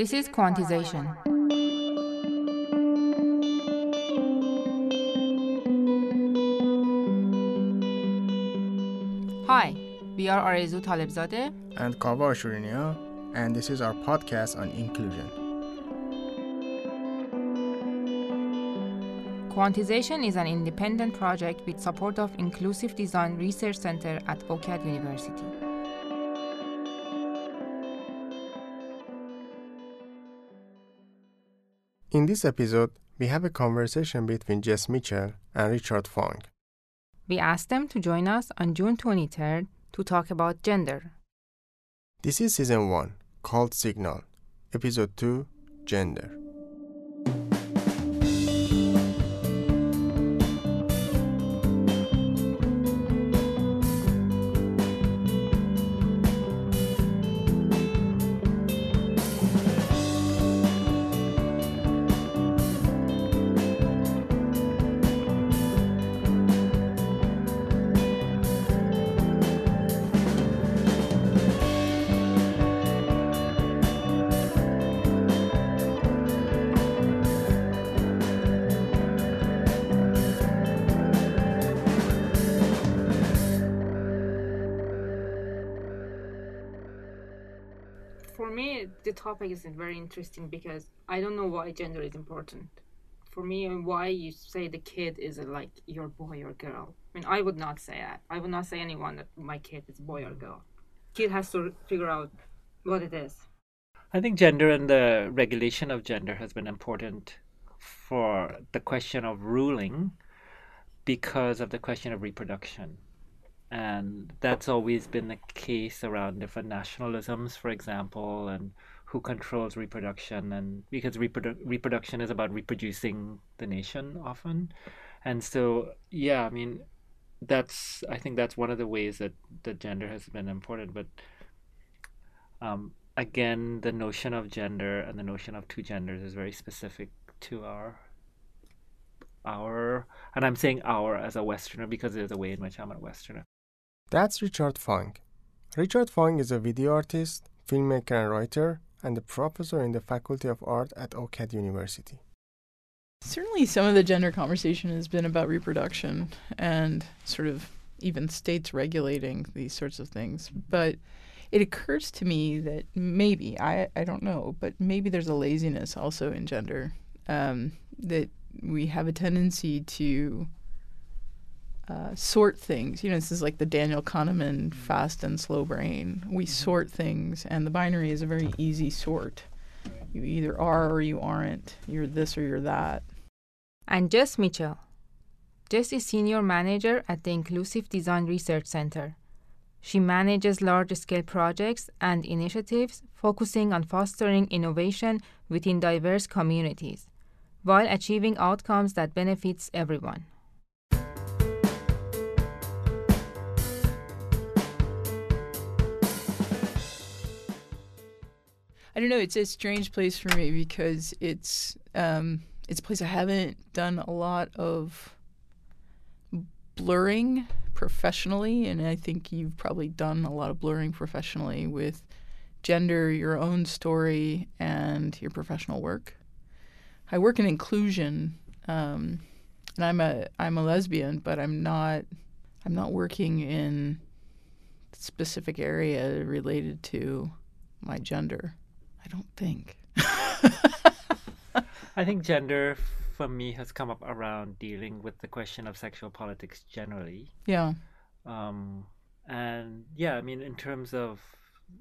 This is quantization. Hi, we are Arezu Talebzadeh and Kaveh Ashurinian, and this is our podcast on inclusion. Quantization is an independent project with support of Inclusive Design Research Center at OCAD University. In this episode, we have a conversation between Jess Mitchell and Richard Fung. We asked them to join us on June 23rd to talk about gender. This is season 1, called Signal, episode 2, Gender. Topic is very interesting because I don't know why gender is important. For me, and why you say the kid is a, like your boy or girl. I mean, I would not say that. I would not say anyone that my kid is boy or girl. Kid has to figure out what it is. I think gender and the regulation of gender has been important for the question of ruling because of the question of reproduction. And that's always been the case around different nationalisms, for example, and who controls reproduction. And because reprodu- reproduction is about reproducing the nation often. And so, yeah, I mean, that's, I think that's one of the ways that, that gender has been important. But um, again, the notion of gender and the notion of two genders is very specific to our our and I'm saying our as a Westerner because there's a way in which I'm a Westerner. That's Richard Fung. Richard Fung is a video artist, filmmaker, and writer, and a professor in the Faculty of Art at OCAD University. Certainly, some of the gender conversation has been about reproduction and sort of even states regulating these sorts of things. But it occurs to me that maybe, I, I don't know, but maybe there's a laziness also in gender. Um, that we have a tendency to uh, sort things. You know, this is like the Daniel Kahneman fast and slow brain. We sort things, and the binary is a very easy sort. You either are or you aren't. You're this or you're that. And Jess Mitchell. Jess is senior manager at the Inclusive Design Research Center. She manages large scale projects and initiatives focusing on fostering innovation within diverse communities while achieving outcomes that benefits everyone. I don't know. It's a strange place for me because it's um, it's a place I haven't done a lot of blurring professionally, and I think you've probably done a lot of blurring professionally with gender, your own story, and your professional work. I work in inclusion, um, and I'm a I'm a lesbian, but I'm not I'm not working in specific area related to my gender. I don't think. I think gender for me has come up around dealing with the question of sexual politics generally. Yeah. Um, and yeah, I mean, in terms of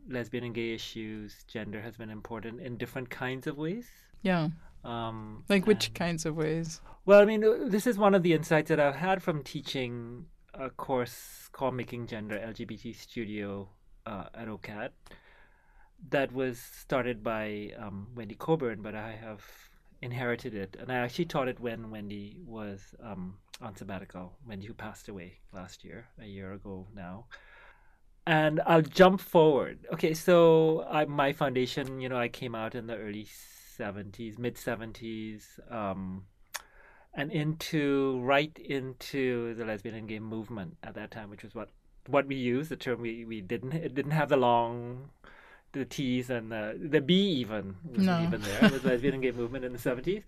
lesbian and gay issues, gender has been important in different kinds of ways. Yeah. Um, like which and, kinds of ways? Well, I mean, uh, this is one of the insights that I've had from teaching a course called Making Gender LGBT Studio uh, at OCAD that was started by um, Wendy Coburn, but I have inherited it, and I actually taught it when Wendy was um, on sabbatical. Wendy, who passed away last year, a year ago now. And I'll jump forward. Okay, so I, my foundation, you know, I came out in the early 70s, mid 70s, um, and into right into the lesbian and gay movement at that time, which was what what we used. The term we, we didn't it didn't have the long the T's and the, the B even wasn't No. even there. It was lesbian and gay movement in the 70s.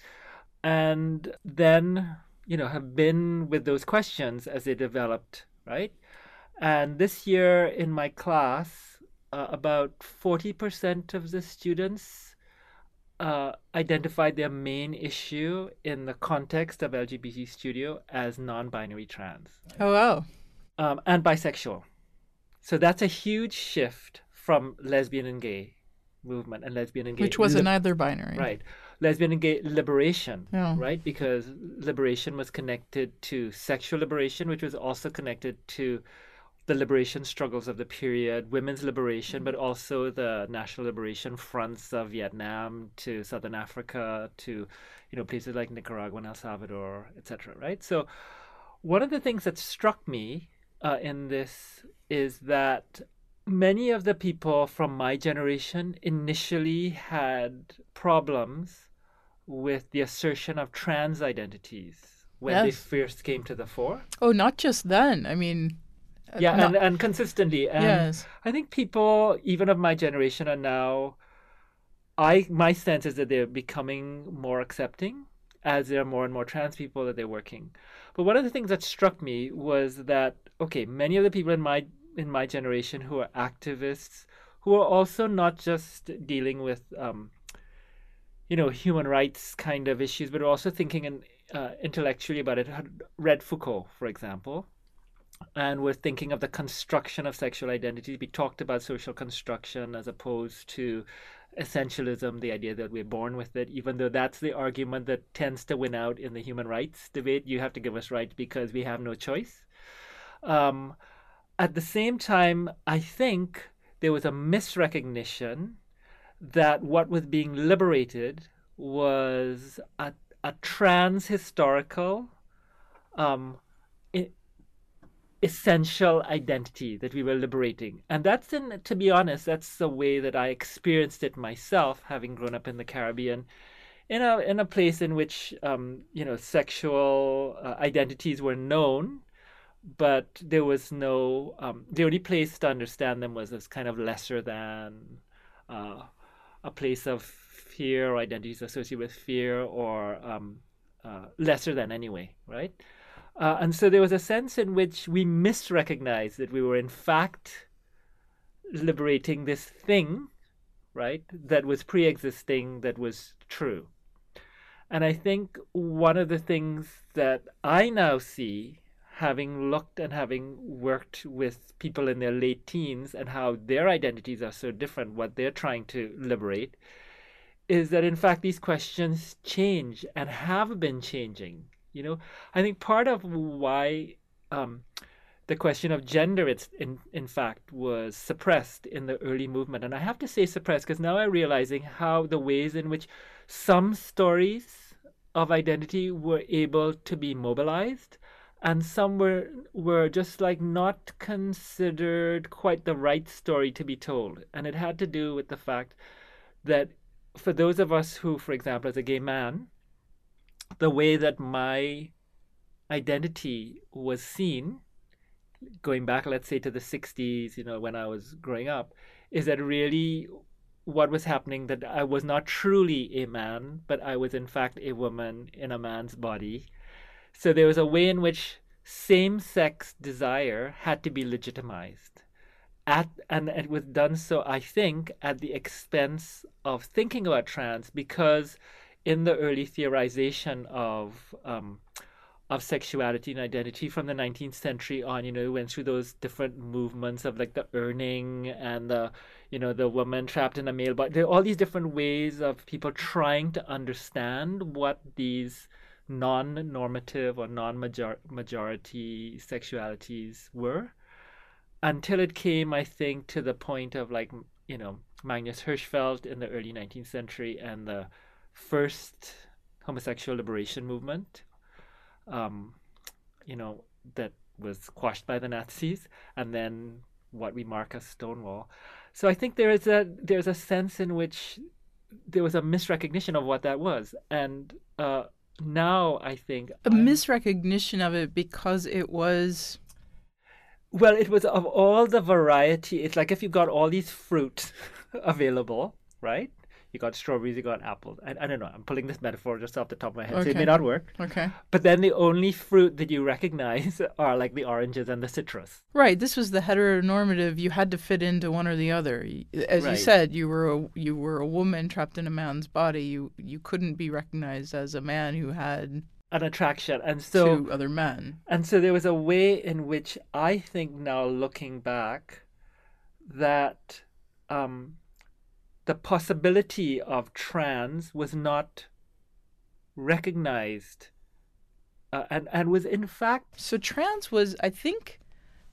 And then, you know, have been with those questions as they developed, right? And this year in my class, uh, about 40% of the students uh, identified their main issue in the context of LGBT Studio as non binary trans Oh wow. um, and bisexual. So that's a huge shift from lesbian and gay movement and lesbian and gay. Which was lib- neither binary. Right. Lesbian and gay liberation, Yeah. right? Because liberation was connected to sexual liberation, which was also connected to the liberation struggles of the period, women's liberation, but also the national liberation fronts of Vietnam to Southern Africa to, you know, places like Nicaragua and El Salvador, etc. Right. So, one of the things that struck me uh, in this is that many of the people from my generation initially had problems with the assertion of trans identities when they first came to the fore. Oh, not just then. I mean. Yeah, and, and consistently. And yes. I think people, even of my generation, are now. I my sense is that they're becoming more accepting as there are more and more trans people that they're working. But one of the things that struck me was that okay, many of the people in my in my generation who are activists, who are also not just dealing with um, you know human rights kind of issues, but also thinking in, uh, intellectually about it. Had read Foucault, for example, and we're thinking of the construction of sexual identity. We talked about social construction as opposed to essentialism, the idea that we're born with it, even though that's the argument that tends to win out in the human rights debate. You have to give us rights because we have no choice. Um, at the same time, I think there was a misrecognition that what was being liberated was a, a trans historical um, essential identity that we were liberating. And that's in, to be honest, that's the way that I experienced it myself, having grown up in the Caribbean, in a in a place in which um, you know sexual uh, identities were known, but there was no um, the only place to understand them was as kind of lesser than uh, a place of fear or identities associated with fear or um, uh, lesser than anyway, right? Uh, and so there was a sense in which we misrecognized that we were in fact liberating this thing, right, that was pre existing, that was true. And I think one of the things that I now see, having looked and having worked with people in their late teens and how their identities are so different, what they're trying to liberate, is that in fact these questions change and have been changing. You know, I think part of why um, the question of gender, it's in in fact, was suppressed in the early movement, and I have to say suppressed because now I'm realizing how the ways in which some stories of identity were able to be mobilized, and some were were just like not considered quite the right story to be told, and it had to do with the fact that for those of us who, for example, as a gay man, the way that my identity was seen, going back, let's say, to the 60s, you know, when I was growing up, is that really what was happening that I was not truly a man, but I was in fact a woman in a man's body. So there was a way in which same sex desire had to be legitimized. At, and it was done so, I think, at the expense of thinking about trans, because in the early theorization of um, of sexuality and identity from the 19th century on, you know, we went through those different movements of like the Urning and the, you know, the woman trapped in a male body. There are all these different ways of people trying to understand what these non-normative or non-majority sexualities were until it came, I think, to the point of like, you know, Magnus Hirschfeld in the early 19th century and the first homosexual liberation movement, um, you know, that was quashed by the Nazis, and then what we mark as Stonewall. So I think there is a there's a sense in which there was a misrecognition of what that was, and uh, now I think A I'm- misrecognition of it because it was. Well, it was of all the variety. It's like if you got all these fruit, available, right? You got strawberries, you got apples. I, I don't know. I'm pulling this metaphor just off the top of my head, so it may not work. Okay. But then the only fruit that you recognize are like the oranges and the citrus. Right. This was the heteronormative. You had to fit into one or the other. As you said, you were a, you were a woman trapped in a man's body. You you couldn't be recognized as a man who had An attraction. And so two other men. And so there was a way in which I think now looking back that um, the possibility of trans was not recognized uh, and, and was in fact So trans was, I think,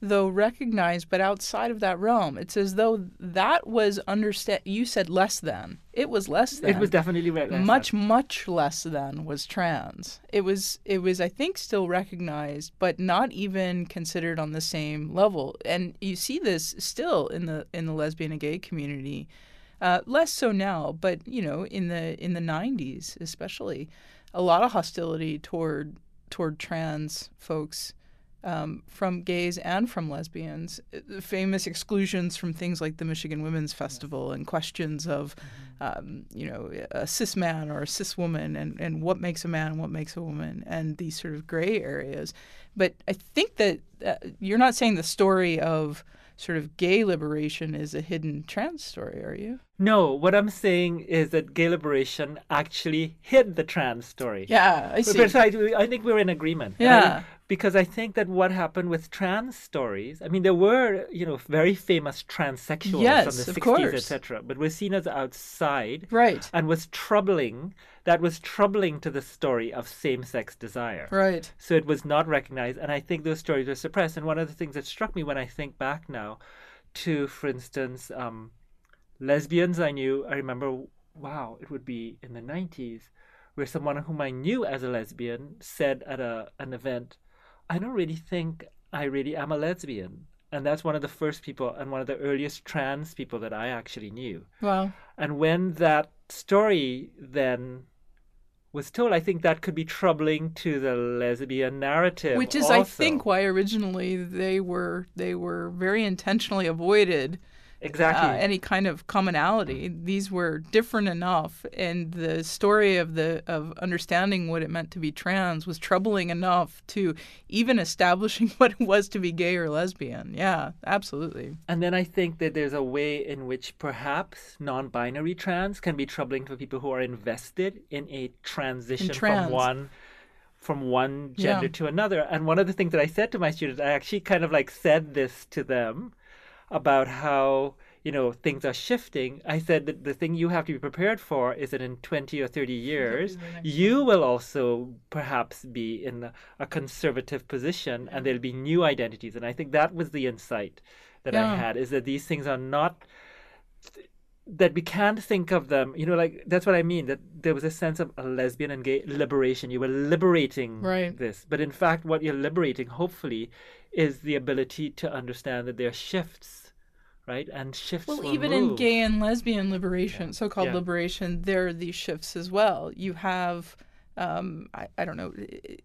though recognized, but outside of that realm. It's as though that was understand. You said less than. It was less than. it was definitely recognized. much much less than was trans it was it was i think still recognized but not even considered on the same level and you see this still in the in the lesbian and gay community uh, less so now but you know in the in the 90s especially a lot of hostility toward toward trans folks um, from gays and from lesbians. Uh, Famous exclusions from things like the Michigan Women's Festival and questions of, um, you know, a cis man or a cis woman and, and what makes a man and what makes a woman and these sort of gray areas. But I think that uh, you're not saying the story of sort of gay liberation is a hidden trans story, are you? No, what I'm saying is that gay liberation actually hid the trans story. Yeah, I But see. besides, we- I think we're in agreement. right? Yeah. Because I think that what happened with trans stories, I mean, there were, you know, very famous transsexuals Yes, from the 60s, etc., but were seen as outside Right, and was troubling. That was troubling to the story of same sex desire. right. So it was not recognized, and I think those stories were suppressed. And one of the things that struck me when I think back now to, for instance, um, lesbians I knew, I remember, wow, it would be in the 90s, where someone whom I knew as a lesbian said at a, an event, I don't really think I really am a lesbian. And that's one of the first people and one of the earliest trans people that I actually knew. Wow. And when that story then was told, I think that could be troubling to the lesbian narrative. which is i think why originally they were they were very intentionally avoided exactly. uh, any kind of commonality these were different enough and the story of the of understanding what it meant to be trans was troubling enough to even establishing what it was to be gay or lesbian yeah absolutely and then I think that there's a way in which perhaps non-binary trans can be troubling for people who are invested in a transition trans. from one from one gender Yeah. to another. And one of the things that I said to my students, I actually kind of like said this to them about how you know things are shifting i said that the thing you have to be prepared for is that in 20 or 30 years you will also perhaps be in a, conservative position and there'll be new identities. And i think that was the insight that i had is that these things are not that we can't think of them you know like that's what i mean that there was a sense of a lesbian and gay liberation. You were liberating Right. this. But in fact what you're liberating hopefully is the ability to understand that there are shifts right and shifts Well, even in gay and lesbian liberation, so-called Yeah. liberation, there are these shifts as well. You have, um, I, I don't know,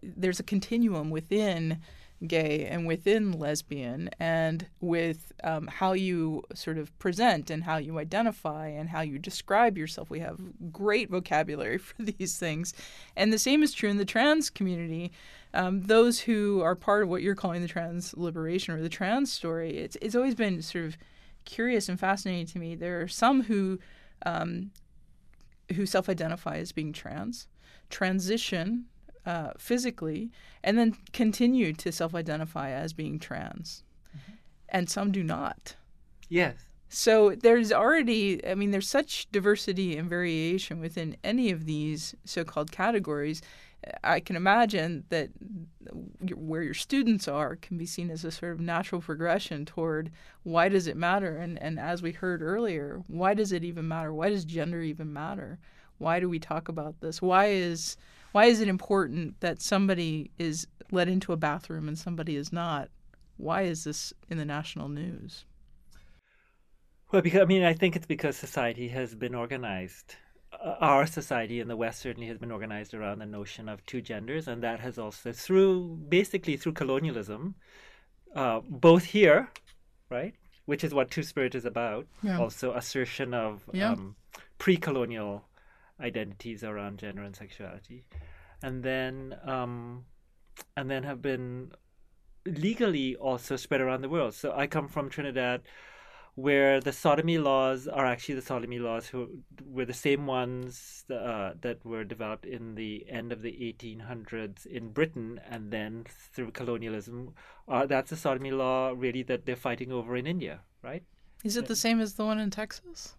there's a continuum within gay and within lesbian, and with um, how you sort of present and how you identify and how you describe yourself. We have great vocabulary for these things, and the same is true in the trans community. Um, those who are part of what you're calling the trans liberation or the trans story, it's it's always been sort of curious and fascinating to me. There are some who um, who self-identify as being trans, transition uh, physically, and then continue to self-identify as being trans, and some do not. yes So there's already, I mean, there's such diversity and variation within any of these so-called categories. I can imagine that where your students are can be seen as a sort of natural progression toward why does it matter? And, and as we heard earlier, why does it even matter? Why does gender even matter? Why do we talk about this? Why is why is it important that somebody is let into a bathroom and somebody is not? Why is this in the national news? Well, because I mean, I think it's because society has been organized. Our society in the West certainly has been organized around the notion of two genders, and that has also through basically through colonialism, uh, both here, right, which is what Two Spirit is about. Yeah. Also, assertion of Yeah. um, pre-colonial identities around gender and sexuality, and then um, and then have been legally also spread around the world. So I come from Trinidad, where the sodomy laws are actually the sodomy laws who were the same ones uh, that were developed in the end of the 1800s in Britain, and then through colonialism, uh, that's the sodomy law really that they're fighting over in India, right? Is it the same as the one in Texas?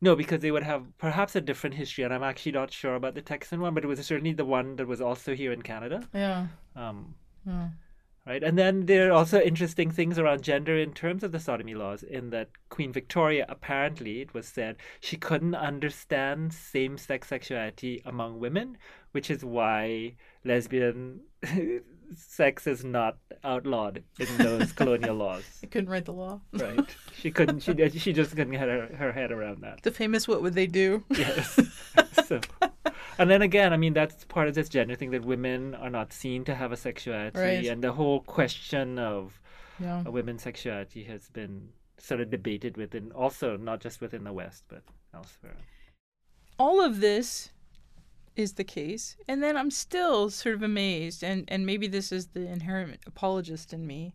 No, because they would have perhaps a different history, and I'm actually not sure about the Texan one, but it was certainly the one that was also here in Canada. Yeah. Um, Yeah. Right? And then there are also interesting things around gender in terms of the sodomy laws, in that Queen Victoria, apparently, it was said, she couldn't understand same sex sexuality among women, which is why lesbian sex is not outlawed in those colonial laws. I couldn't write the law. Right? She couldn't, she, she just couldn't get her, her head around that. The famous what would they do? Yes. so, and then again, I mean, that's part of this gender thing that women are not seen to have a sexuality, Right. and the whole question of Yeah. a women's sexuality has been sort of debated within, also not just within the West, but elsewhere. all of this is the case and then i'm still sort of amazed and and maybe this is the inherent apologist in me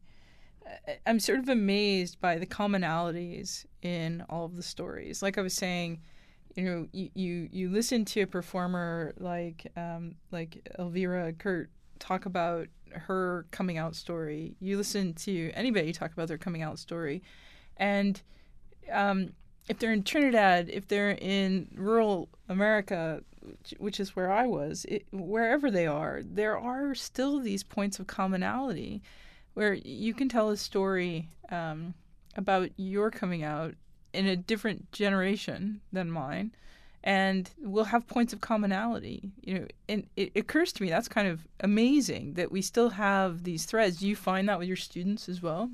i'm sort of amazed by the commonalities in all of the stories like i was saying you know you you, you listen to a performer like um like elvira kurt talk about her coming out story. You listen to anybody talk about their coming out story. And um if they're in Trinidad, if they're in rural America, which- is where I was, it, wherever they are, there are still these points of commonality where you can tell a story um, about your coming out in a different generation than mine, and we'll have points of commonality. You know, and it occurs to me that's kind of amazing that we still have these threads. Do you find that with your students as well?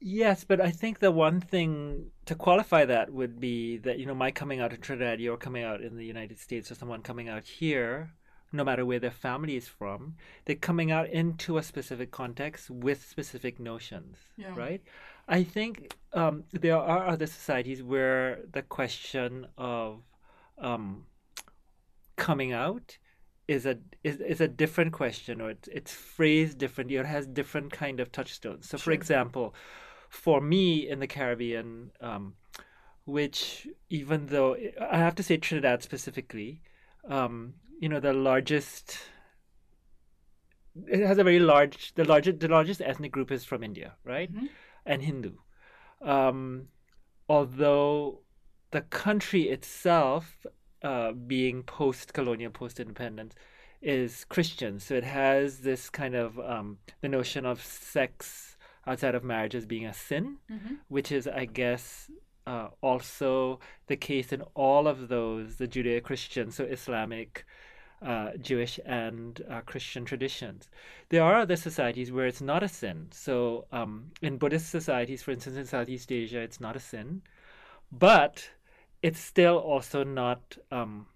Yes, but I think the one thing to qualify that would be that, you know, my coming out in Trinidad, your coming out in the United States, or someone coming out here, no matter where their family is from, they're coming out into a specific context with specific notions, Yeah. right? I think um, there are other societies where the question of um, coming out is a is, is a different question or it's, it's phrased differently or it has different kind of touchstones. So for example for me in the caribbean um, which even though i have to say trinidad specifically um, you know the largest it has a very large the largest the largest ethnic group is from india right? Mhm. And hindu um, although the country itself uh, being post-colonial, post-independence, is Christian. So it has this kind of um, the notion of sex outside of marriage as being a sin, Mhm. which is, I guess, uh, also the case in all of those the Judeo-Christian, so Islamic. Uh, Jewish and uh, Christian traditions. There are other societies where it's not a sin. So, um, in Buddhist societies, for instance, in Southeast Asia, it's not a sin, but it's still also not um,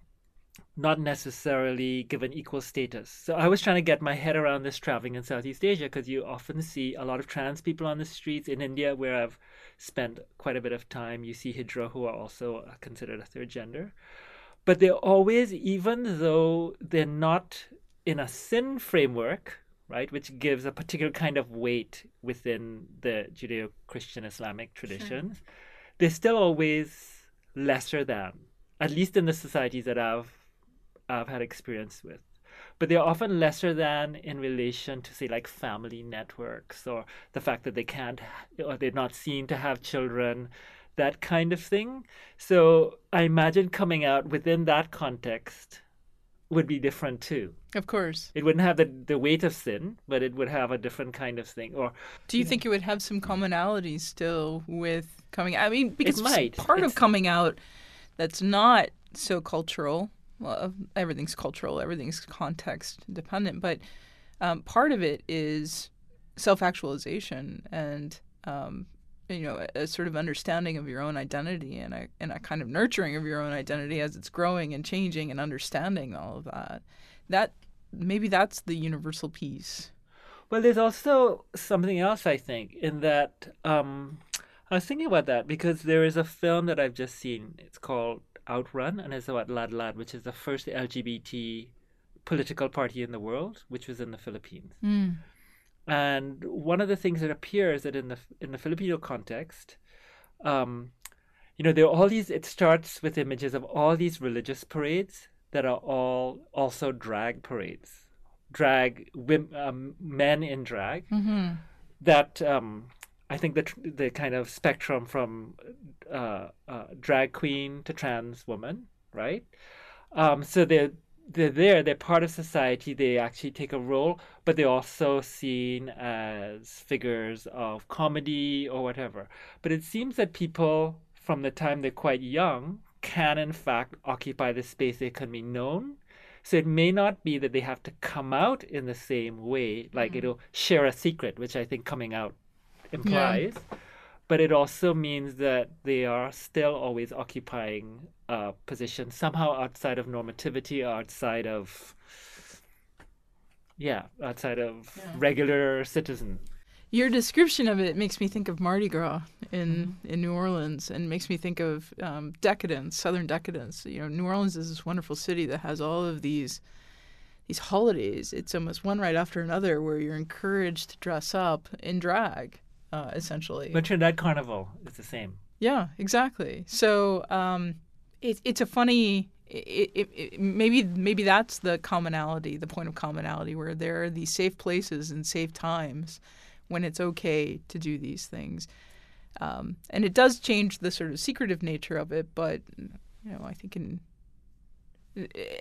not necessarily given equal status. So I was trying to get my head around this traveling in Southeast Asia because you often see a lot of trans people on the streets in India, where I've spent quite a bit of time. You see Hijra, who are also uh, considered a third gender, but they're always, even though they're not in a sin framework, right, which gives a particular kind of weight within the Judeo-Christian Islamic traditions, they're still always lesser than, at least in the societies that I've I've had experience with. But they're often lesser than in relation to, say, like family networks or the fact that they can't, or they're not seen to have children, that kind of thing. So I imagine coming out within that context would be different too. Of course. It wouldn't have the, the weight of sin, but it would have a different kind of thing. Or Do you think it would have some commonalities still with coming out? I mean, because part of coming out that's not so cultural, well, everything's cultural, everything's context dependent, but um, part of it is self actualization and, um, you know, a, a sort of understanding of your own identity and a, and a kind of nurturing of your own identity as it's growing and changing and understanding all of that. That maybe that's the universal piece. Well, there's also something else, I think, in that um, I was thinking about that because there is a film that I've just seen. It's called Outrun, and it's about Ladlad, which is the first LGBT political party in the world, which was in the Philippines. Mm. And one of the things that appears that in the in the Filipino context, um, you know, there are all these. It starts with images of all these religious parades that are all also drag parades, drag um, men in drag. Mm-hmm. That um, I think the the kind of spectrum from uh, uh, drag queen to trans woman, right? Um, so they're they're there. They're part of society. They actually take a role, but they're also seen as figures of comedy or whatever. But it seems that people from the time they're quite young can in fact occupy the space they can be known. So it may not be that they have to come out in the same way, like hmm. it'll share a secret, which I think coming out implies. But it also means that they are still always occupying a position somehow outside of normativity, outside of yeah, outside of Yeah. regular citizen. Your description of it makes me think of Mardi Gras in in New Orleans, and makes me think of um, decadence, Southern decadence. You know, New Orleans is this wonderful city that has all of these these holidays. It's almost one right after another, where you're encouraged to dress up in drag, uh, essentially. But Trinidad Carnival is the same. Yeah, exactly. So um, it, it's a funny. It, it, it, maybe maybe that's the commonality, the point of commonality, where there are these safe places and safe times when it's okay to do these things, um, and it does change the sort of secretive nature of it. But you know, I think in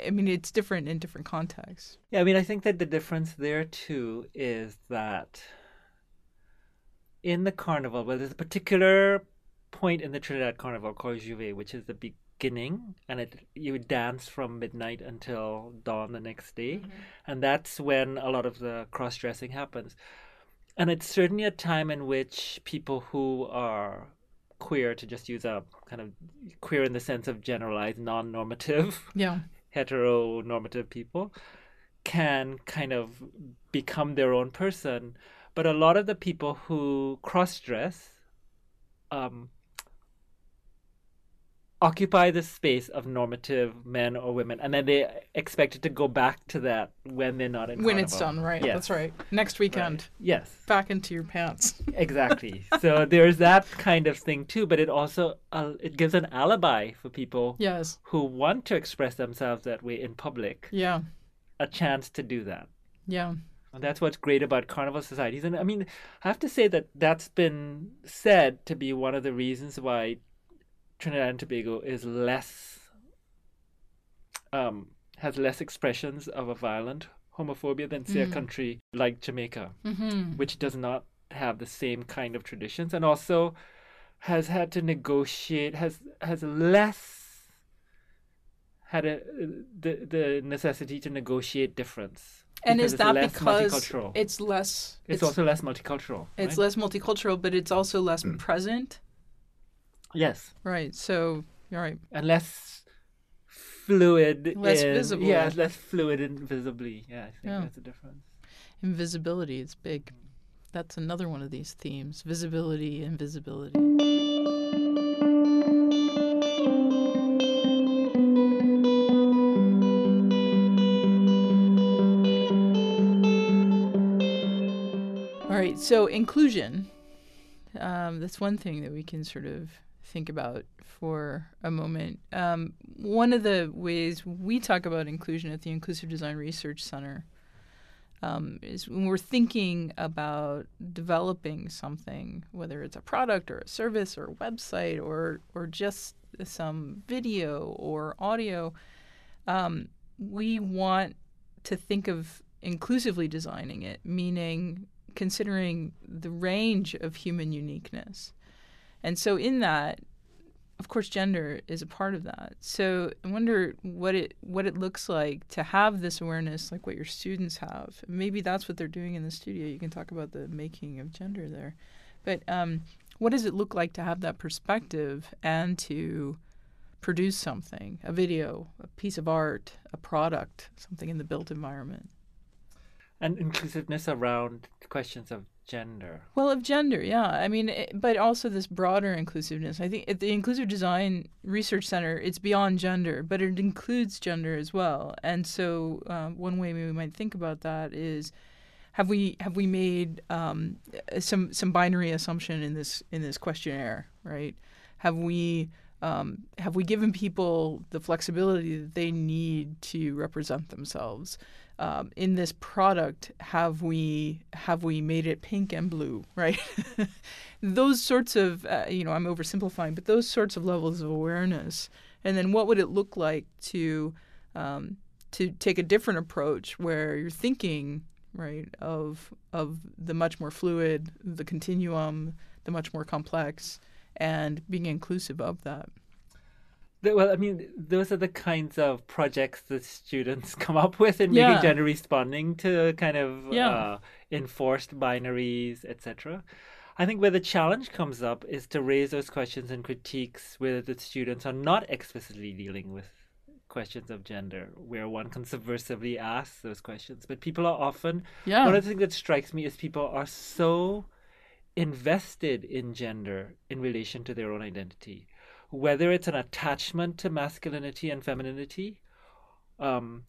I mean, it's different in different contexts. Yeah, I mean, I think that the difference there too is that in the carnival, well, there's a particular point in the Trinidad Carnival called J'ouvert, which is the beginning, and it you would dance from midnight until dawn the next day, mm-hmm. and that's when a lot of the cross dressing happens. And it's certainly a time in which people who are queer, to just use a kind of queer in the sense of generalized, non normative, Yeah. heteronormative people can kind of become their own person. But a lot of the people who cross dress um, occupy the space of normative men or women, and then they expected to go back to that when they're not in When it's done, right? Yes. That's right. Next weekend, Right. Yes, back into your pants. exactly. so there's that kind of thing too, but it also uh, it gives an alibi for people Yes. who want to express themselves that way in public Yeah. a chance to do that. Yeah. And that's what's great about carnival societies. And I mean, I have to say that that's been said to be one of the reasons why Trinidad and Tobago is less, um, has less expressions of a violent homophobia than, say, a Mm. country like Jamaica, Mm-hmm. which does not have the same kind of traditions and also has had to negotiate, has, has less had a, the, the necessity to negotiate difference. And is that less because multicultural. it's less? It's, also less multicultural. it's right? less multicultural, but it's also less Mm. present. yes, Right. So you're right. and less fluid. Less in- visible. Yeah, less fluid and visibly. Yeah, I think Yeah. that's a difference. Invisibility is big. That's another one of these themes: visibility, invisibility. So inclusion. Um, that's one thing that we can sort of think about for a moment. Um, one of the ways we talk about inclusion at the Inclusive Design Research Center um, is when we're thinking about developing something, whether it's a product or a service or a website or or just some video or audio, um, we want to think of inclusively designing it, meaning considering the range of human uniqueness. And so in that, of course gender is a part of that. So I wonder what it what it looks like to have this awareness like what your students have. Maybe that's what they're doing in the studio. You can talk about the making of gender there. But um, what does it look like to have that perspective and to produce something, a video, a piece of art, a product, something in the built environment? And inclusiveness around questions of gender. Well, of gender, yeah. I mean, it, but also this broader inclusiveness. I think at the Inclusive Design Research Center, it's beyond gender, but it includes gender as well. And so, um, one way we might think about that is, have we have we made um, some some binary assumption in this in this questionnaire, right? Have we um, have we given people the flexibility that they need to represent themselves? Um, in this product have we have we made it pink and blue right? Those sorts of uh, you know i'm oversimplifying but those sorts of levels of awareness. And then what would it look like to um, to take a different approach where you're thinking right of of the much more fluid the continuum the much more complex and being inclusive of that well, I mean, those are the kinds of projects that students come up with in Yeah. maybe gender responding to kind of Yeah. uh, enforced binaries, etc. I think where the challenge comes up is to raise those questions and critiques where the students are not explicitly dealing with questions of gender, where one can subversively ask those questions. But people are often yeah one of the things that strikes me is people are so invested in gender in relation to their own identity, whether it's an attachment to masculinity and femininity, um,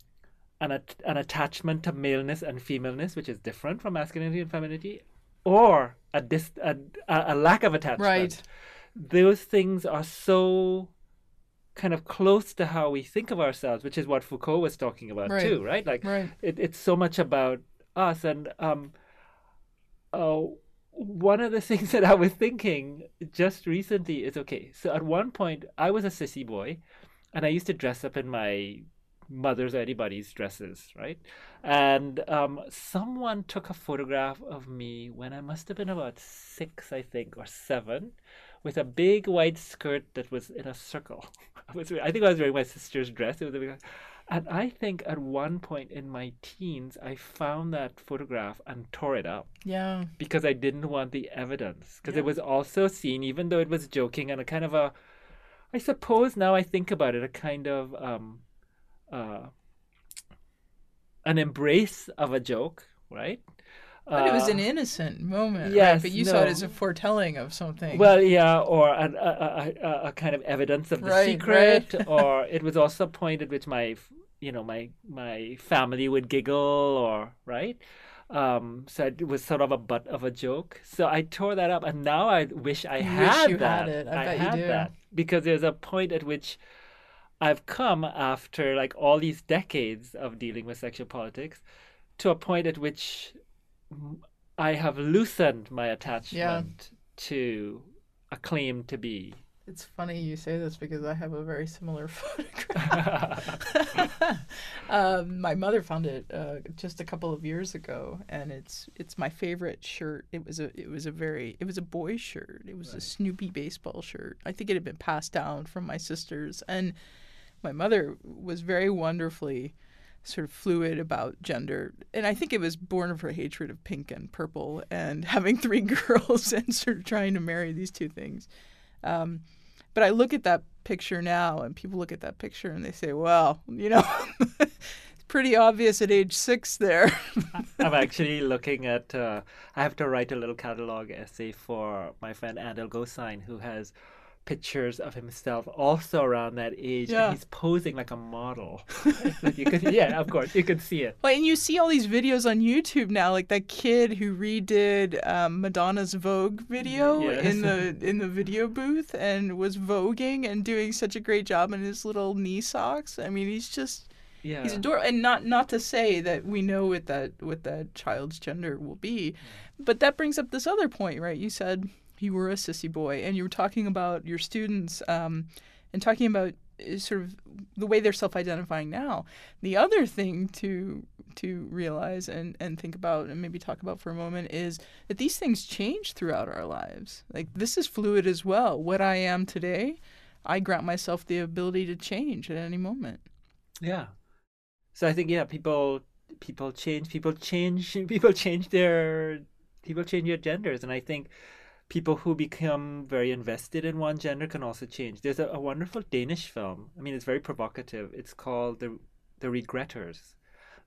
an, at- an attachment to maleness and femaleness, which is different from masculinity and femininity, or a, dis- a, a lack of attachment. Right. Those things are so kind of close to how we think of ourselves, which is what Foucault was talking about Right. too, right? Like right it, it's so much about us and um uh, one of the things that i was thinking just recently is okay so at one point i was a sissy boy and i used to dress up in my mother's or anybody's dresses right and um someone took a photograph of me when i must have been about six i think or seven with a big white skirt that was in a circle I was I think I was wearing my sister's dress. It was a big, and I think at one point in my teens, I found that photograph and tore it up yeah because I didn't want the evidence. Because Yeah. it was also seen, even though it was joking and a kind of a, I suppose now I think about it, a kind of um, uh, an embrace of a joke, right? but it was Uh, an innocent moment right? yes, but you saw it as a foretelling of something Well, yeah, or an, a, a, a, kind of evidence of the Right, secret, right. or it was also a point at which my, you know, my my family would giggle, or right. Um, so it was sort of a butt of a joke. So I tore that up, and now I wish I You wish had you that. had it. I bet you had do. that because there's a point at which I've come after like all these decades of dealing with sexual politics to a point at which I have loosened my attachment to a claim to be. It's funny you say this because I have a very similar photograph. um, my mother found it uh, just a couple of years ago, and it's it's my favorite shirt. It was a it was a very it was a boy shirt. It was a Snoopy baseball shirt. I think it had been passed down from my sisters, and my mother was very wonderfully sort of fluid about gender and i think it was born of her hatred of pink and purple and having three girls and sort of trying to marry these two things um, but I look at that picture now, and people look at that picture and they say, "Well, you know, it's pretty obvious at age six there." I'm actually looking at. Uh, I have to write a little catalog essay for my friend Andil Gosine, who has pictures of himself also around that age. Yeah. And he's posing like a model. you could, yeah, of course, you can see it. Well, and you see all these videos on YouTube now, like that kid who redid um, Madonna's Vogue video Yes. in the in the video booth and was voguing and doing such a great job in his little knee socks. I mean, he's just Yeah. he's adorable. And not not to say that we know what that what that child's gender will be, but that brings up this other point, right? You said you were a sissy boy, and you were talking about your students um, and talking about uh, sort of the way they're self-identifying now. The other thing to to realize and, and think about and maybe talk about for a moment is that these things change throughout our lives. Like this is fluid as well. What I am today, I grant myself the ability to change at any moment. Yeah. So I think yeah, people people change people change people change their people change their genders and I think people who become very invested in one gender can also change. There's a, a wonderful Danish film. I mean it's very provocative. It's called The The Regretters.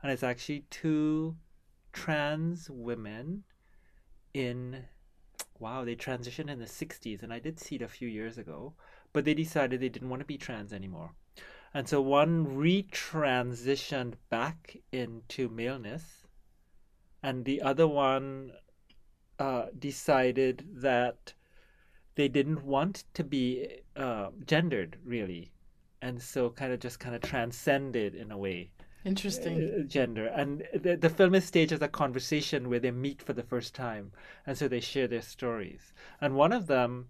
And it's actually two trans women in wow, they transitioned in the 60s, and I did see it a few years ago, but they decided they didn't want to be trans anymore. And so one retransitioned back into maleness, and the other one uh, decided that they didn't want to be uh, gendered, really. And so kind of just kind of transcended in a way Interesting. uh, gender and the, the film is staged as a conversation where they meet for the first time and so they share their stories and one of them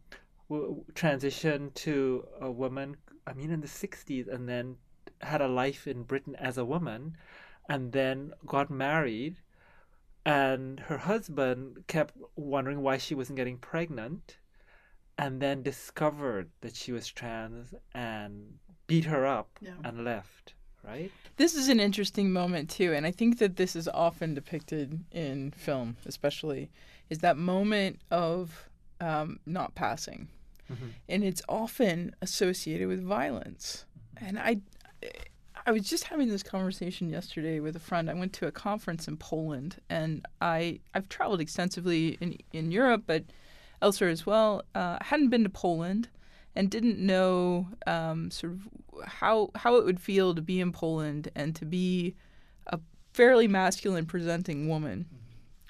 w- transitioned to a woman i mean in the 60s and then had a life in britain as a woman and then got married and her husband kept wondering why she wasn't getting pregnant and then discovered that she was trans and beat her up Yeah. and left right This is an interesting moment too, and I think that this is often depicted in film, especially, is that moment of um, not passing, Mhm. and it's often associated with violence. And I, I was just having this conversation yesterday with a friend. I went to a conference in Poland, and I I've traveled extensively in in Europe, but elsewhere as well. Uh, I hadn't been to Poland and didn't know um, sort of how how it would feel to be in Poland and to be a fairly masculine presenting woman.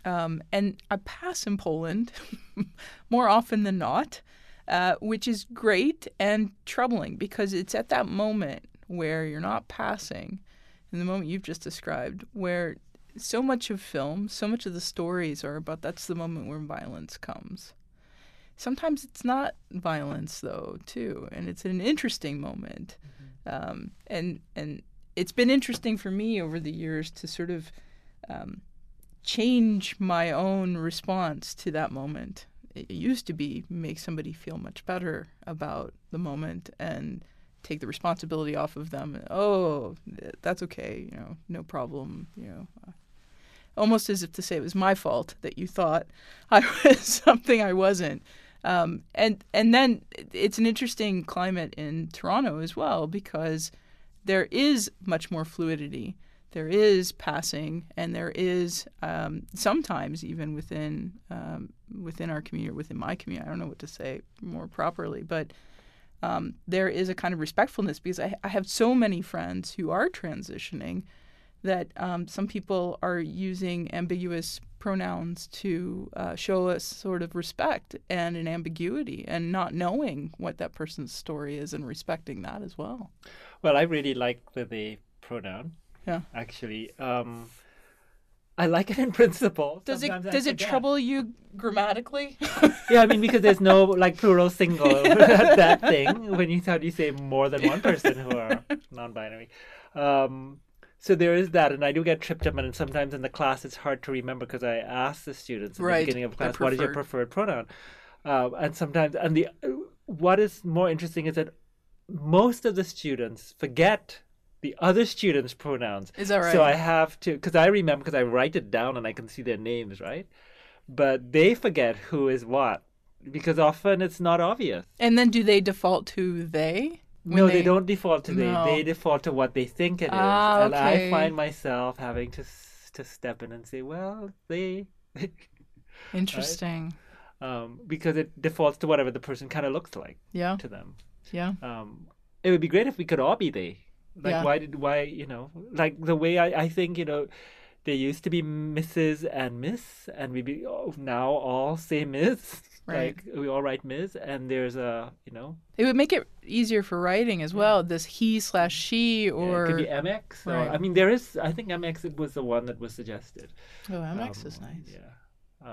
Um, and I pass in Poland more often than not, uh, which is great and troubling because it's at that moment where you're not passing, in the moment you've just described, where so much of film, so much of the stories are about that's the moment where violence comes. Sometimes it's not violence though, too, and it's an interesting moment. Um, and and it's been interesting for me over the years to sort of um, change my own response to that moment. It used to be make somebody feel much better about the moment and take the responsibility off of them. Oh, that's okay, you know, no problem, you know. uh, Almost as if to say it was my fault that you thought I was something I wasn't. Um, and and then it's an interesting climate in Toronto as well because there is much more fluidity. There is passing, and there is um, sometimes even within um, within our community, within my community. I don't know what to say more properly, but um, there is a kind of respectfulness because I, I have so many friends who are transitioning that um, some people are using ambiguous pronouns to uh, show us sort of respect and an ambiguity and not knowing what that person's story is and respecting that as well. Well, I really like the they pronoun. Yeah. Actually, um, I like it in principle. Does it Sometimes I does it trouble you grammatically? Yeah, I mean because there's no like plural single that thing when you thought you say more than one person who are non-binary. Um, so there is that, and I do get tripped up, and sometimes in the class it's hard to remember because I ask the students at Right, the beginning of class, "What is your preferred. preferred pronoun?" Uh, and sometimes, and the what is more interesting is that most of the students forget the other students' pronouns. Is that right? So I have to, because I remember, because I write it down and I can see their names, right? But they forget who is what because often it's not obvious. and then do they default to they? no, they, don't default to No. they. They default to what they think it is, Ah, and I find myself having to to step in and say, "Well, they," Interesting. um, because it defaults to whatever the person kind of looks like Yeah. to them. Yeah. Um, it would be great if we could all be they. Like, Yeah. why did why you know like the way I I think you know. There used to be Mrs. and Miss, and we be oh, now all say Miss. Right. Like we all write Ms. And there's a you know It would make it easier for writing as well. This he slash she Yeah, or it could be MX. Right. I mean, there is. I think MX it was the one that was suggested. oh, MX is Um, nice. Yeah.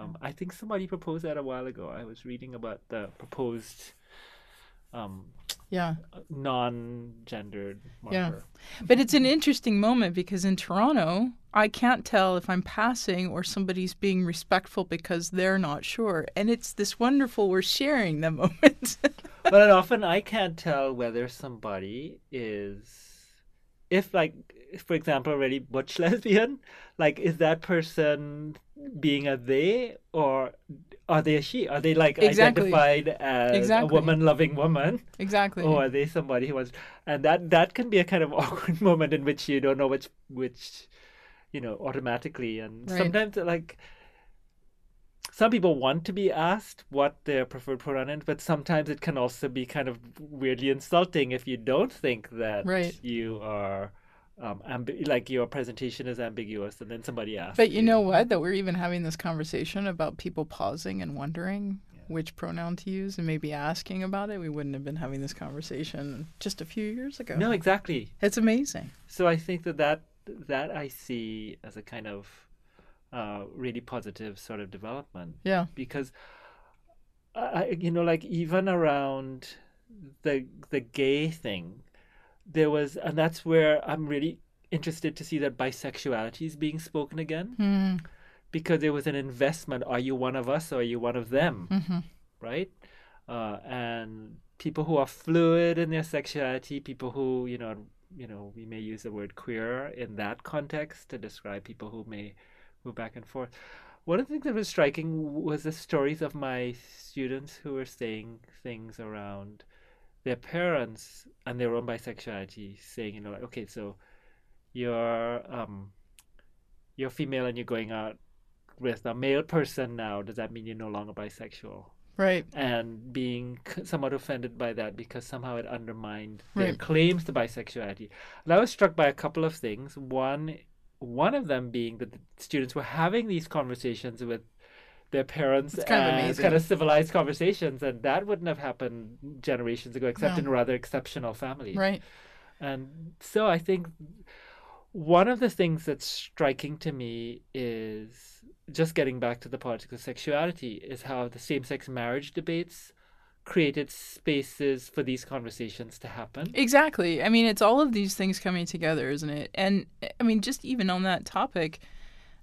Um, I think somebody proposed that a while ago. I was reading about the proposed um, Yeah. non-gendered Yeah. But it's an interesting moment because in Toronto, I can't tell if I'm passing or somebody's being respectful because they're not sure. And it's this wonderful we're sharing the moment. but often I can't tell whether somebody is, if like, for example, already butch lesbian, like is that person being a they or are they a she? Are they like Exactly. identified as Exactly. a woman-loving woman? exactly. or are they somebody who wants and that that can be a kind of awkward moment in which you don't know which which you know automatically and Right. sometimes like some people want to be asked what their preferred pronoun is, but sometimes it can also be kind of weirdly insulting if you don't think that Right. you are um, ambi- like your presentation is ambiguous, and then somebody asks. But you know what? That we're even having this conversation about people pausing and wondering Yeah. which pronoun to use and maybe asking about it. We wouldn't have been having this conversation just a few years ago. No, exactly. It's amazing. So I think that that, that I see as a kind of uh, really positive sort of development. Yeah. because I, I- you know like even around the the gay thing there was and that's where i'm really interested to see that bisexuality is being spoken again Hmm. because there was an investment are you one of us or are you one of them Mm-hmm. right uh, and people who are fluid in their sexuality people who you know you know we may use the word queer in that context to describe people who may move back and forth one of the things that was striking was the stories of my students who were saying things around their parents and their own bisexuality saying you know like okay so you're um you're female and you're going out with a male person now does that mean you're no longer bisexual Right. and being somewhat offended by that because somehow it undermined their Right. claims to bisexuality. And I was struck by a couple of things. One, one of them being that the students were having these conversations with their parents It's kind of amazing. kind of civilized conversations, and that wouldn't have happened generations ago, except No. in rather exceptional families. Right. And so I think one of the things that's striking to me is just getting back to the politics of sexuality is how the same sex marriage debates created spaces for these conversations to happen. Exactly. I mean, it's all of these things coming together, isn't it? And I mean, just even on that topic,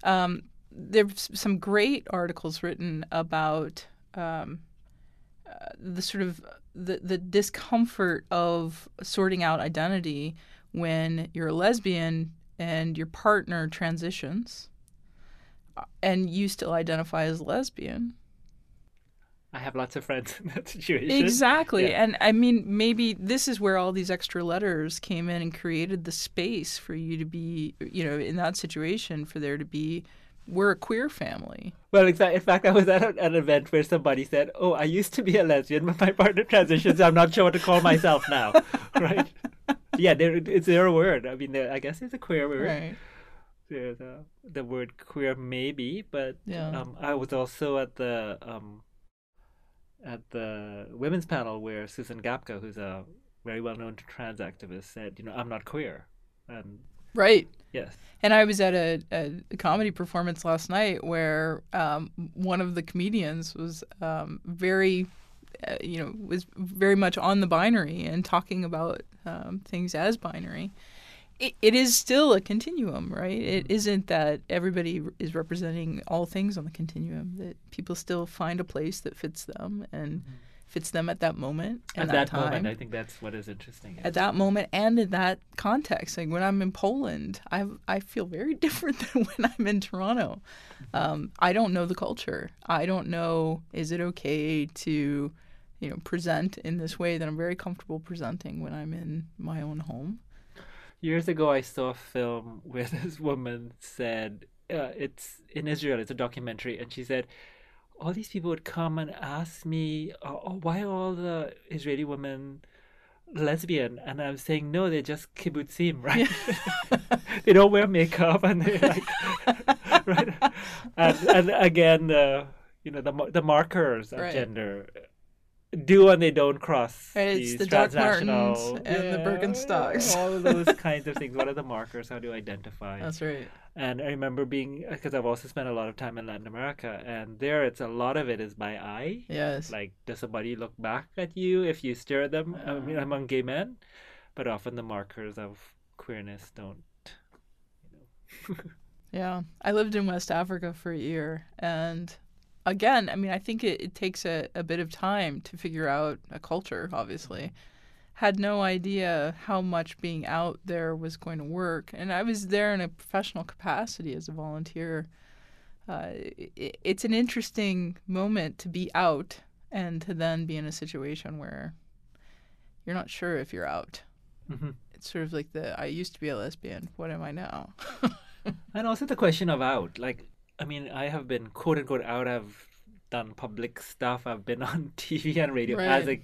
um, there's some great articles written about um, uh, the sort of the the discomfort of sorting out identity when you're a lesbian and your partner transitions, uh, and you still identify as lesbian. I have lots of friends in that situation. Exactly. Yeah. And I mean, maybe this is where all these extra letters came in and created the space for you to be, you know, in that situation, for there to be, we're a queer family. Well, in fact, in fact, I was at an event where somebody said, "Oh, I used to be a lesbian, but my partner transitions. I'm not sure what to call myself now." right? Yeah, there, it's their word. I mean, I guess it's a queer word. Right. There's a, the word queer maybe, but Yeah. um, I was also at the um, at the women's panel where Susan Gapka, who's a very well-known trans activist, said, "You know, I'm not queer," and Right. yes, And I was at a, a, comedy performance last night where um, one of the comedians was um, very, uh, you know, was very much on the binary and talking about um, things as binary. It, it is still a continuum, right? It isn't that everybody is representing all things on the continuum. That people still find a place that fits them and fits them at that moment and at that, time moment, I think that's what is interesting. at that moment and in that context. Like when I'm in Poland, I I feel very different than when I'm in Toronto. Um, I don't know the culture. I don't know is it okay to, you know, present in this way that I'm very comfortable presenting when I'm in my own home. Years ago, I saw a film where this woman said, uh, "It's in Israel. It's a documentary," and she said, "All these people would come and ask me, oh, oh, why are all the Israeli women lesbian?" And I'm saying, "No, they're just kibbutzim, right? they don't wear makeup, and they're like, right? And, and again, the you know the the markers of Right. gender." Do and they don't cross. Right, it's the Doc Martens and the Birkenstocks. All of those kinds of things. What are the markers? How do you identify? That's right. And I remember being because I've also spent a lot of time in Latin America, and there it's a lot of it is by eye. Yes. Like, does somebody look back at you if you stare at them? I Uh. mean, among gay men, but often the markers of queerness don't. You know. Yeah, I lived in West Africa for a year, and again, I mean, I think it, it takes a, a bit of time to figure out a culture. Obviously, had no idea how much being out there was going to work, and I was there in a professional capacity as a volunteer. Uh, it, it's an interesting moment to be out and to then be in a situation where you're not sure if you're out. hmm It's sort of like the I used to be a lesbian. What am I now? And also the question of out. Like, I mean, I have been quote unquote out. I've done public stuff. I've been on TV and radio Right. as a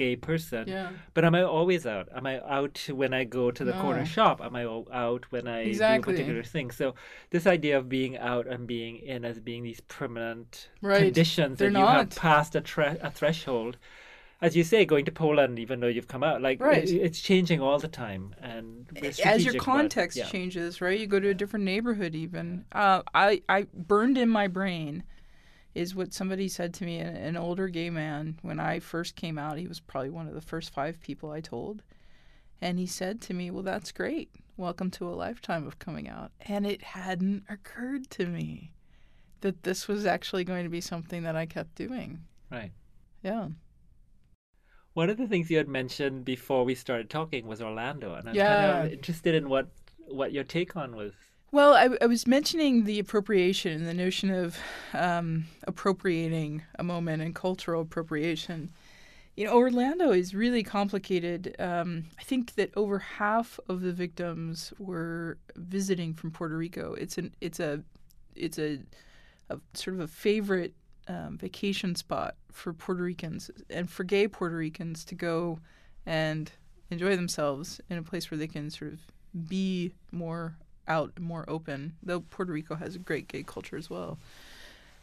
gay person. Yeah. But am I always out? Am I out when I go to the No. corner shop? Am I out when I Exactly. do a particular thing? So this idea of being out and being in as being these permanent Right. conditions They're that you have passed a, tre- a threshold. As you say, going to Poland, even though you've come out, like Right. it- it's changing all the time, and as your context Yeah. changes, right? You go to a different neighborhood. Even uh, I, I burned in my brain is what somebody said to me, an, an older gay man when I first came out. He was probably one of the first five people I told, and he said to me, "Well, that's great. Welcome to a lifetime of coming out." And it hadn't occurred to me that this was actually going to be something that I kept doing. Right. Yeah. One of the things you had mentioned before we started talking was Orlando, and I'm Yeah. kind of interested in what what your take on was. Well, I, I was mentioning the appropriation and the notion of um, appropriating a moment and cultural appropriation. You know, Orlando is really complicated. Um, I think that over half of the victims were visiting from Puerto Rico. It's an it's a it's a, a sort of a favorite um, vacation spot for Puerto Ricans and for gay Puerto Ricans to go and enjoy themselves in a place where they can sort of be more out, more open. Though Puerto Rico has a great gay culture as well.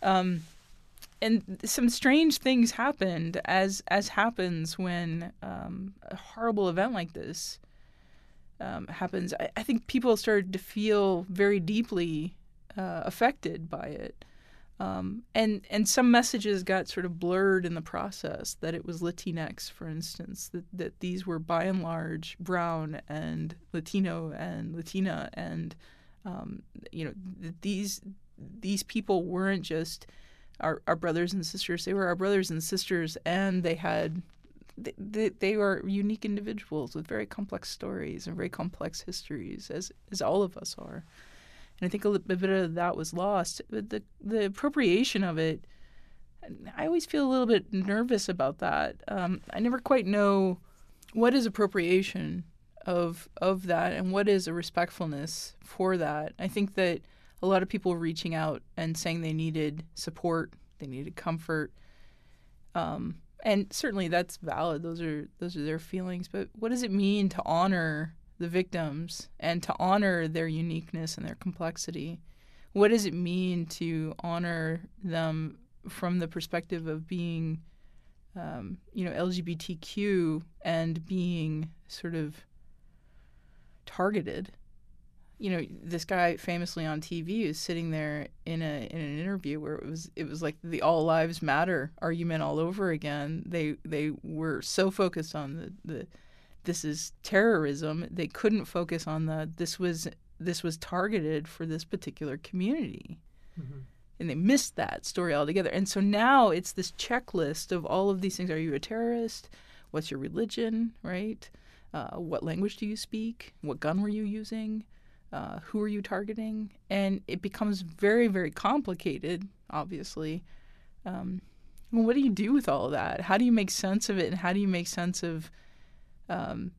Um, and some strange things happened, as as happens when um, a horrible event like this um, happens. I, I think people started to feel very deeply uh, affected by it. Um, and and some messages got sort of blurred in the process. That it was Latinx, for instance, that that these were by and large brown and Latino and Latina, and um, you know these these people weren't just our, our brothers and sisters; they were our brothers and sisters, and they had they, they, they were unique individuals with very complex stories and very complex histories, as as all of us are. And I think a, li- a bit of that was lost. But the the appropriation of it, I always feel a little bit nervous about that. Um, I never quite know what is appropriation of of that and what is a respectfulness for that. I think that a lot of people reaching out and saying they needed support, they needed comfort. Um, and certainly that's valid. Those are those are their feelings. But what does it mean to honor the victims and to honor their uniqueness and their complexity? What does it mean to honor them from the perspective of being, um, you know, LGBTQ and being sort of targeted? You know, this guy famously on TV is sitting there in a in an interview where it was it was like the all lives matter argument all over again. They they were so focused on the, the this is terrorism. They couldn't focus on the this was this was targeted for this particular community. And they missed that story altogether. And so now it's this checklist of all of these things. Are you a terrorist? What's your religion, right? Uh, what language do you speak? What gun were you using? Uh, who are you targeting? And it becomes very, very complicated, obviously. Um, what do you do with all of that? How do you make sense of it? And how do you make sense of um,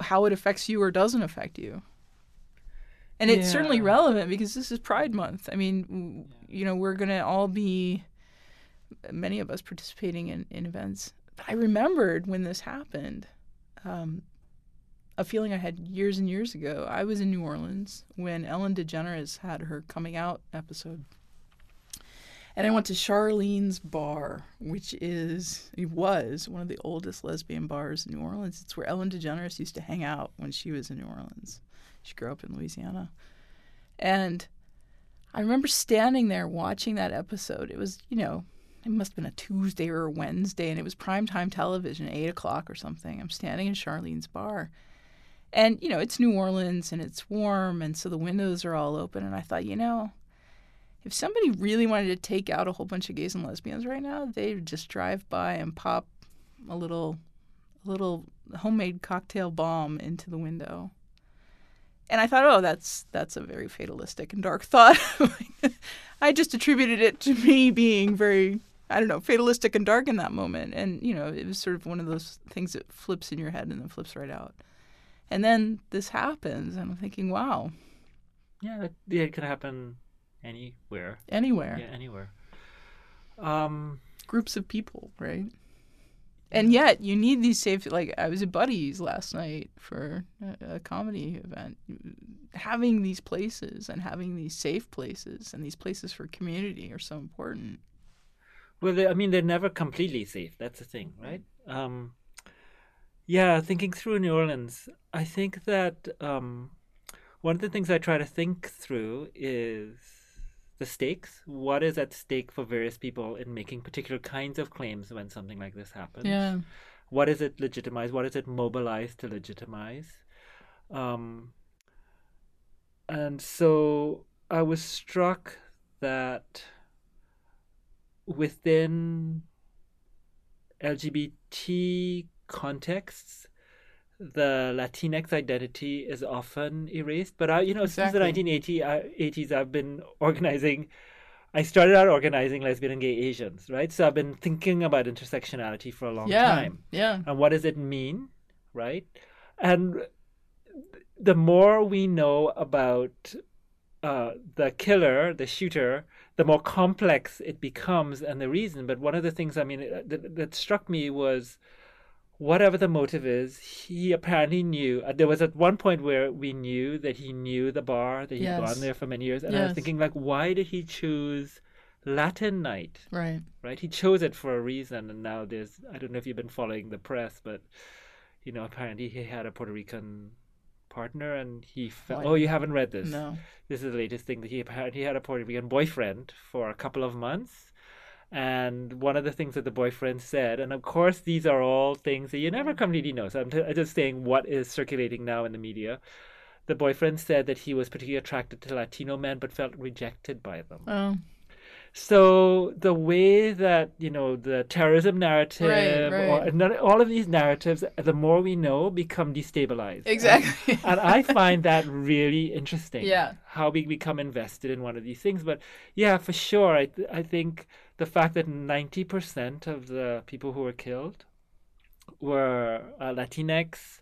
how it affects you or doesn't affect you? And it's certainly relevant because this is Pride Month. I mean, w- you know, we're going to all be, many of us participating in, in events. But I remembered when this happened, um, a feeling I had years and years ago. I was in New Orleans when Ellen DeGeneres had her coming out episode. And I went to Charlene's Bar, which is, it was one of the oldest lesbian bars in New Orleans. It's where Ellen DeGeneres used to hang out when she was in New Orleans. She grew up in Louisiana. And I remember standing there watching that episode. It was, you know, it must have been a Tuesday or a Wednesday, and it was primetime television, 8 o'clock or something. I'm standing in Charlene's bar. And, you know, it's New Orleans and it's warm, and so the windows are all open. And I thought, you know, if somebody really wanted to take out a whole bunch of gays and lesbians right now, they would just drive by and pop a little, a little homemade cocktail bomb into the window. And I thought, oh, that's that's a very fatalistic and dark thought. I just attributed it to me being very, I don't know, fatalistic and dark in that moment. And you know, it was sort of one of those things that flips in your head and then flips right out. And then this happens, and I'm thinking, wow, Yeah, that, yeah, it could happen anywhere. anywhere. Yeah, anywhere. Um, Groups of people, right? And yet, you need these safe. Like I was at Buddies last night for a, a comedy event. Having these places and having these safe places and these places for community are so important. well, they, I mean, they're never completely safe. That's the thing, right? Um, yeah, thinking through New Orleans, I think that um, one of the things I try to think through is the stakes. What is at stake for various people in making particular kinds of claims when something like this happens? Yeah. What is it legitimize? What is it mobilize to legitimize? Um, and so I was struck that within LGBT contexts, the Latinx identity is often erased. But I, you know, since the Exactly. 1980 uh, 80s, I've been organizing. I started out organizing lesbian and gay Asians, right? So I've been thinking about intersectionality for a long Yeah. time Yeah. and what does it mean right and the more we know about uh, the killer the shooter the more complex it becomes and the reason but one of the things i mean that, that struck me was whatever the motive is he apparently knew uh, there was at one point where we knew that he knew the bar that he'd Yes. gone there for many years and i was thinking like why did he choose latin night Right. right? He chose it for a reason, and now there's I don't know if you've been following the press, but you know apparently he had a Puerto Rican partner, and he felt. Oh, Oh, you haven't read this? No. This is the latest thing that he apparently had a Puerto Rican boyfriend for a couple of months. And one of the things that the boyfriend said, and of course these are all things that you never completely know. So I'm, t- I'm just saying what is circulating now in the media. The boyfriend said that he was particularly attracted to Latino men, but felt rejected by them. Oh. So the way that you know the terrorism narrative, right. or all of these narratives, the more we know, become destabilized. Exactly. And I find that really interesting. Yeah. How we become invested in one of these things. But yeah, for sure, I th- I think the fact that ninety percent of the people who were killed were uh, Latinx.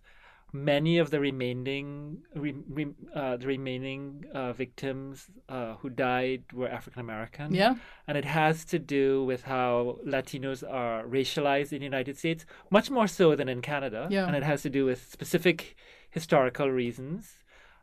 Many of the remaining re, re, uh, the remaining uh, victims uh, who died were African American yeah. and it has to do with how Latinos are racialized in the United States, much more so than in Canada. Yeah. And it has to do with specific historical reasons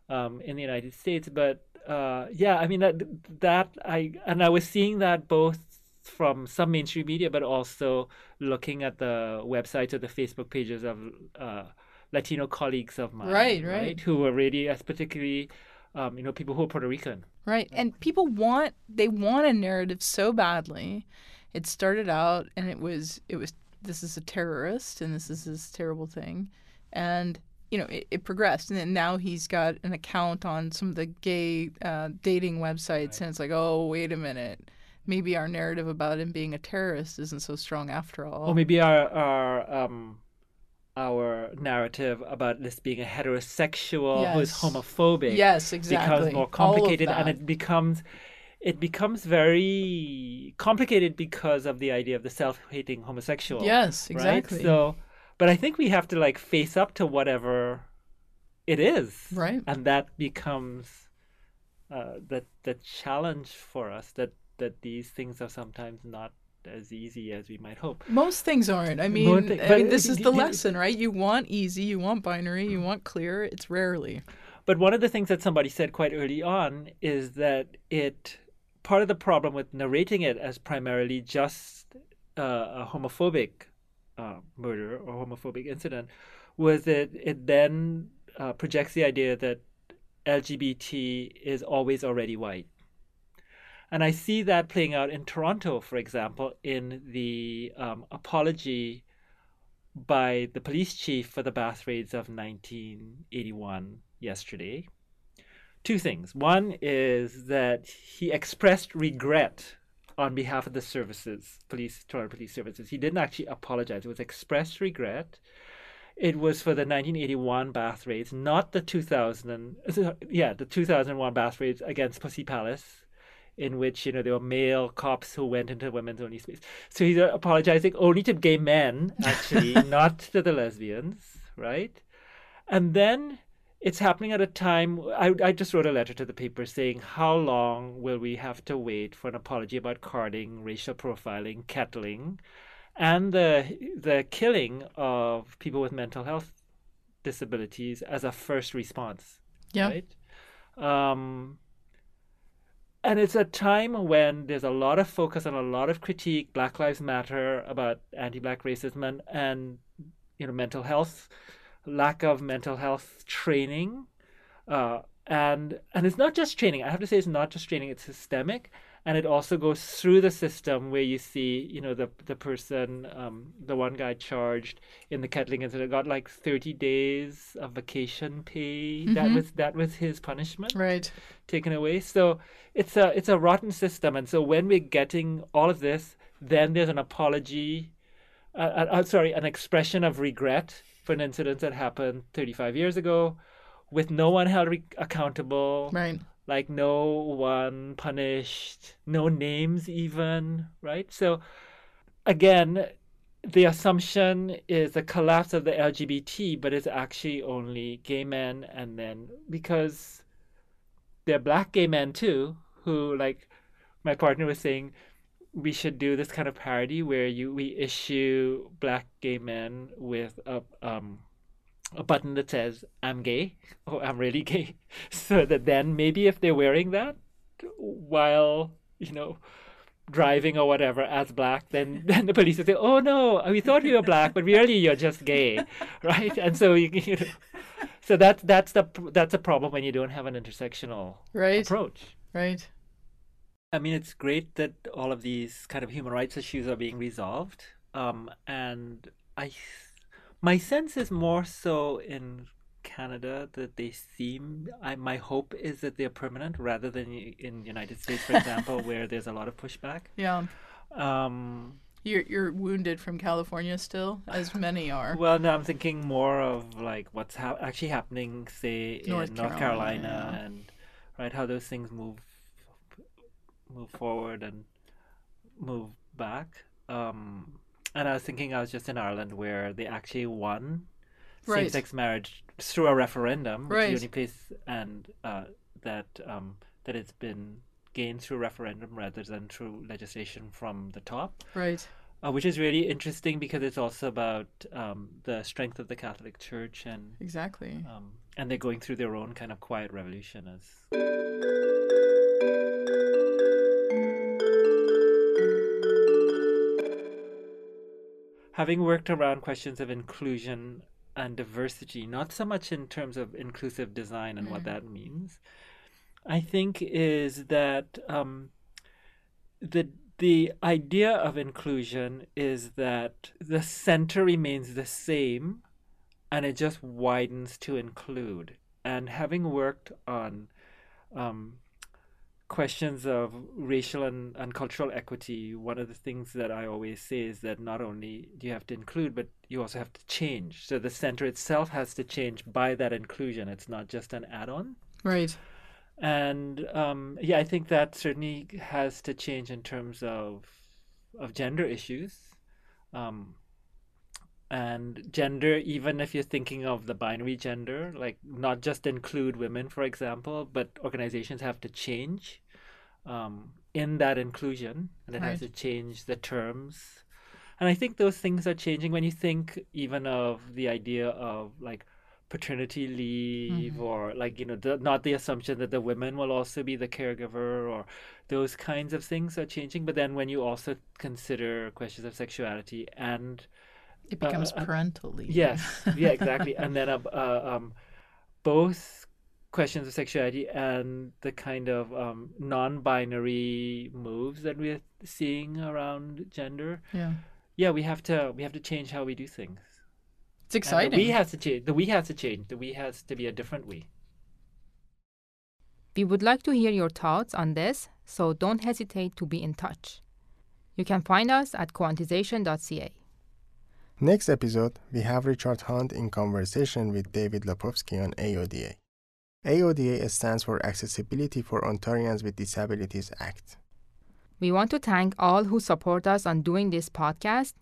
um, in the United States. But uh, yeah, I mean that that I and I was seeing that both from some mainstream media, but also looking at the websites or the Facebook pages of uh, Latino colleagues of mine, Right, right. who were really, as particularly, um, you know, people who are Puerto Rican. Right. And people want they want a narrative so badly. It started out and it was it was this is a terrorist and this is this terrible thing. And you know, it, it progressed and then now he's got an account on some of the gay uh, dating websites and it's like, oh, wait a minute. Maybe our narrative about him being a terrorist isn't so strong after all. Or maybe our our um our narrative about this being a heterosexual who is homophobic yes, exactly. becomes more complicated and it becomes it becomes very complicated because of the idea of the self-hating homosexual. Yes, exactly. Right? So but I think we have to like face up to whatever it is. Right. And that becomes uh, the the challenge for us that that these things are sometimes not as easy as we might hope. Most things aren't. I mean, I mean, this is the lesson, right? You want easy, you want binary, you want clear. It's rarely. But one of the things that somebody said quite early on is that it part of the problem with narrating it as primarily just uh, a homophobic uh, murder or homophobic incident was that it then uh, projects the idea that LGBT is always already white. And I see that playing out in Toronto, for example, in the um, apology by the police chief for the bath raids of 1981 yesterday. Two things. One is that he expressed regret on behalf of the services, police, Toronto Police Services. He didn't actually apologize. It was expressed regret. It was for the 1981 bath raids, not the 2000, yeah, the 2001 bath raids against Pussy Palace, in which you know there were male cops who went into women's only space. So he's uh, apologizing only to gay men, actually, not to the lesbians, right? And then it's happening at a time. I, I just wrote a letter to the paper saying, How long will we have to wait for an apology about carding, racial profiling, kettling, and the, the killing of people with mental health disabilities as a first response? Yeah. Right? Um, and it's a time when there's a lot of focus and a lot of critique, Black Lives Matter, about anti-black racism and, and you know mental health lack of mental health training, uh, and and it's not just training. I have to say it's not just training; it's systemic, and it also goes through the system where you see, you know, the the person, um, the one guy charged in the kettling incident got like thirty days of vacation pay. Mm-hmm. That was that was his punishment, right? Taken away. So it's a it's a rotten system, and so when we're getting all of this, then there's an apology. Uh, uh, uh sorry, an expression of regret for an incident that happened 35 years ago with no one held re- accountable. Right. Like no one punished, no names even, right? So again, the assumption is a collapse of the LGBT, but it's actually only gay men, and then because they're black gay men too, who like my partner was saying, we should do this kind of parody where you we issue black gay men with a um a button that says I'm gay or I'm really gay so that then maybe if they're wearing that while you know driving or whatever as black then then the police will say oh no we thought you were black but really you're just gay right? And so you, you know, so that's that's the that's a problem when you don't have an intersectional right. approach. Right. I mean, it's great that all of these kind of human rights issues are being resolved. Um, and I, my sense is more so in Canada that they seem. I, my hope is that they're permanent rather than in the United States, for example, where there's a lot of pushback. Yeah. Um, you're you're wounded from California still, as many are. Well, no, I'm thinking more of like what's ha- actually happening, say North in Carolina, North Carolina, and right how those things move move forward and move back. Um, and I was thinking I was just in Ireland where they actually won right. same-sex marriage through a referendum, which right. is the only place and uh, that um, that it's been gained through referendum rather than through legislation from the top. Right. Uh, which is really interesting because it's also about um, the strength of the Catholic Church and exactly, um, and they're going through their own kind of quiet revolution as. Having worked around questions of inclusion and diversity, not so much in terms of inclusive design and mm. what that means, I think is that um, the the idea of inclusion is that the center remains the same, and it just widens to include. And having worked on um, questions of racial and, and cultural equity, one of the things that I always say is that not only do you have to include, but you also have to change. So the center itself has to change by that inclusion. It's not just an add on. Right. And um, yeah, I think that certainly has to change in terms of of gender issues. Um, and gender even if you're thinking of the binary gender like not just include women for example but organizations have to change um, in that inclusion and it right. has to change the terms and i think those things are changing when you think even of the idea of like paternity leave Mhm. or like you know the, not the assumption that the women will also be the caregiver or those kinds of things are changing but then when you also consider questions of sexuality and It becomes uh, uh, parental leave. Yes, yeah, exactly. and then uh, uh, um, both questions of sexuality and the kind of um, non-binary moves that we're seeing around gender. yeah. Yeah, we have to we have to change how we do things. It's And exciting. the we has to change. The we has to change. The we has to be a different we. We would like to hear your thoughts on this, so don't hesitate to be in touch. You can find us at quantization.ca. Next episode, we have Richard Hunt in conversation with David Lepofsky on AODA. AODA stands for Accessibility for Ontarians with Disabilities Act. We want to thank all who support us on doing this podcast.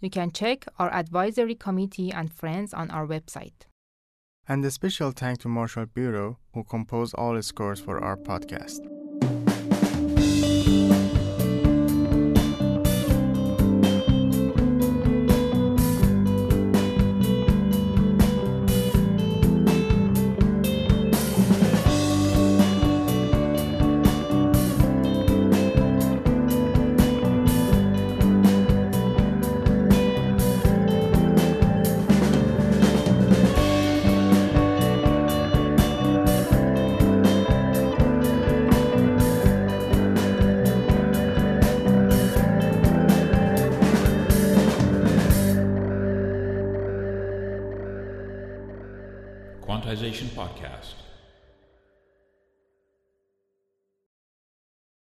You can check our advisory committee and friends on our website. And a special thank to Marshall Bureau, who composed all the scores for our. Podcast.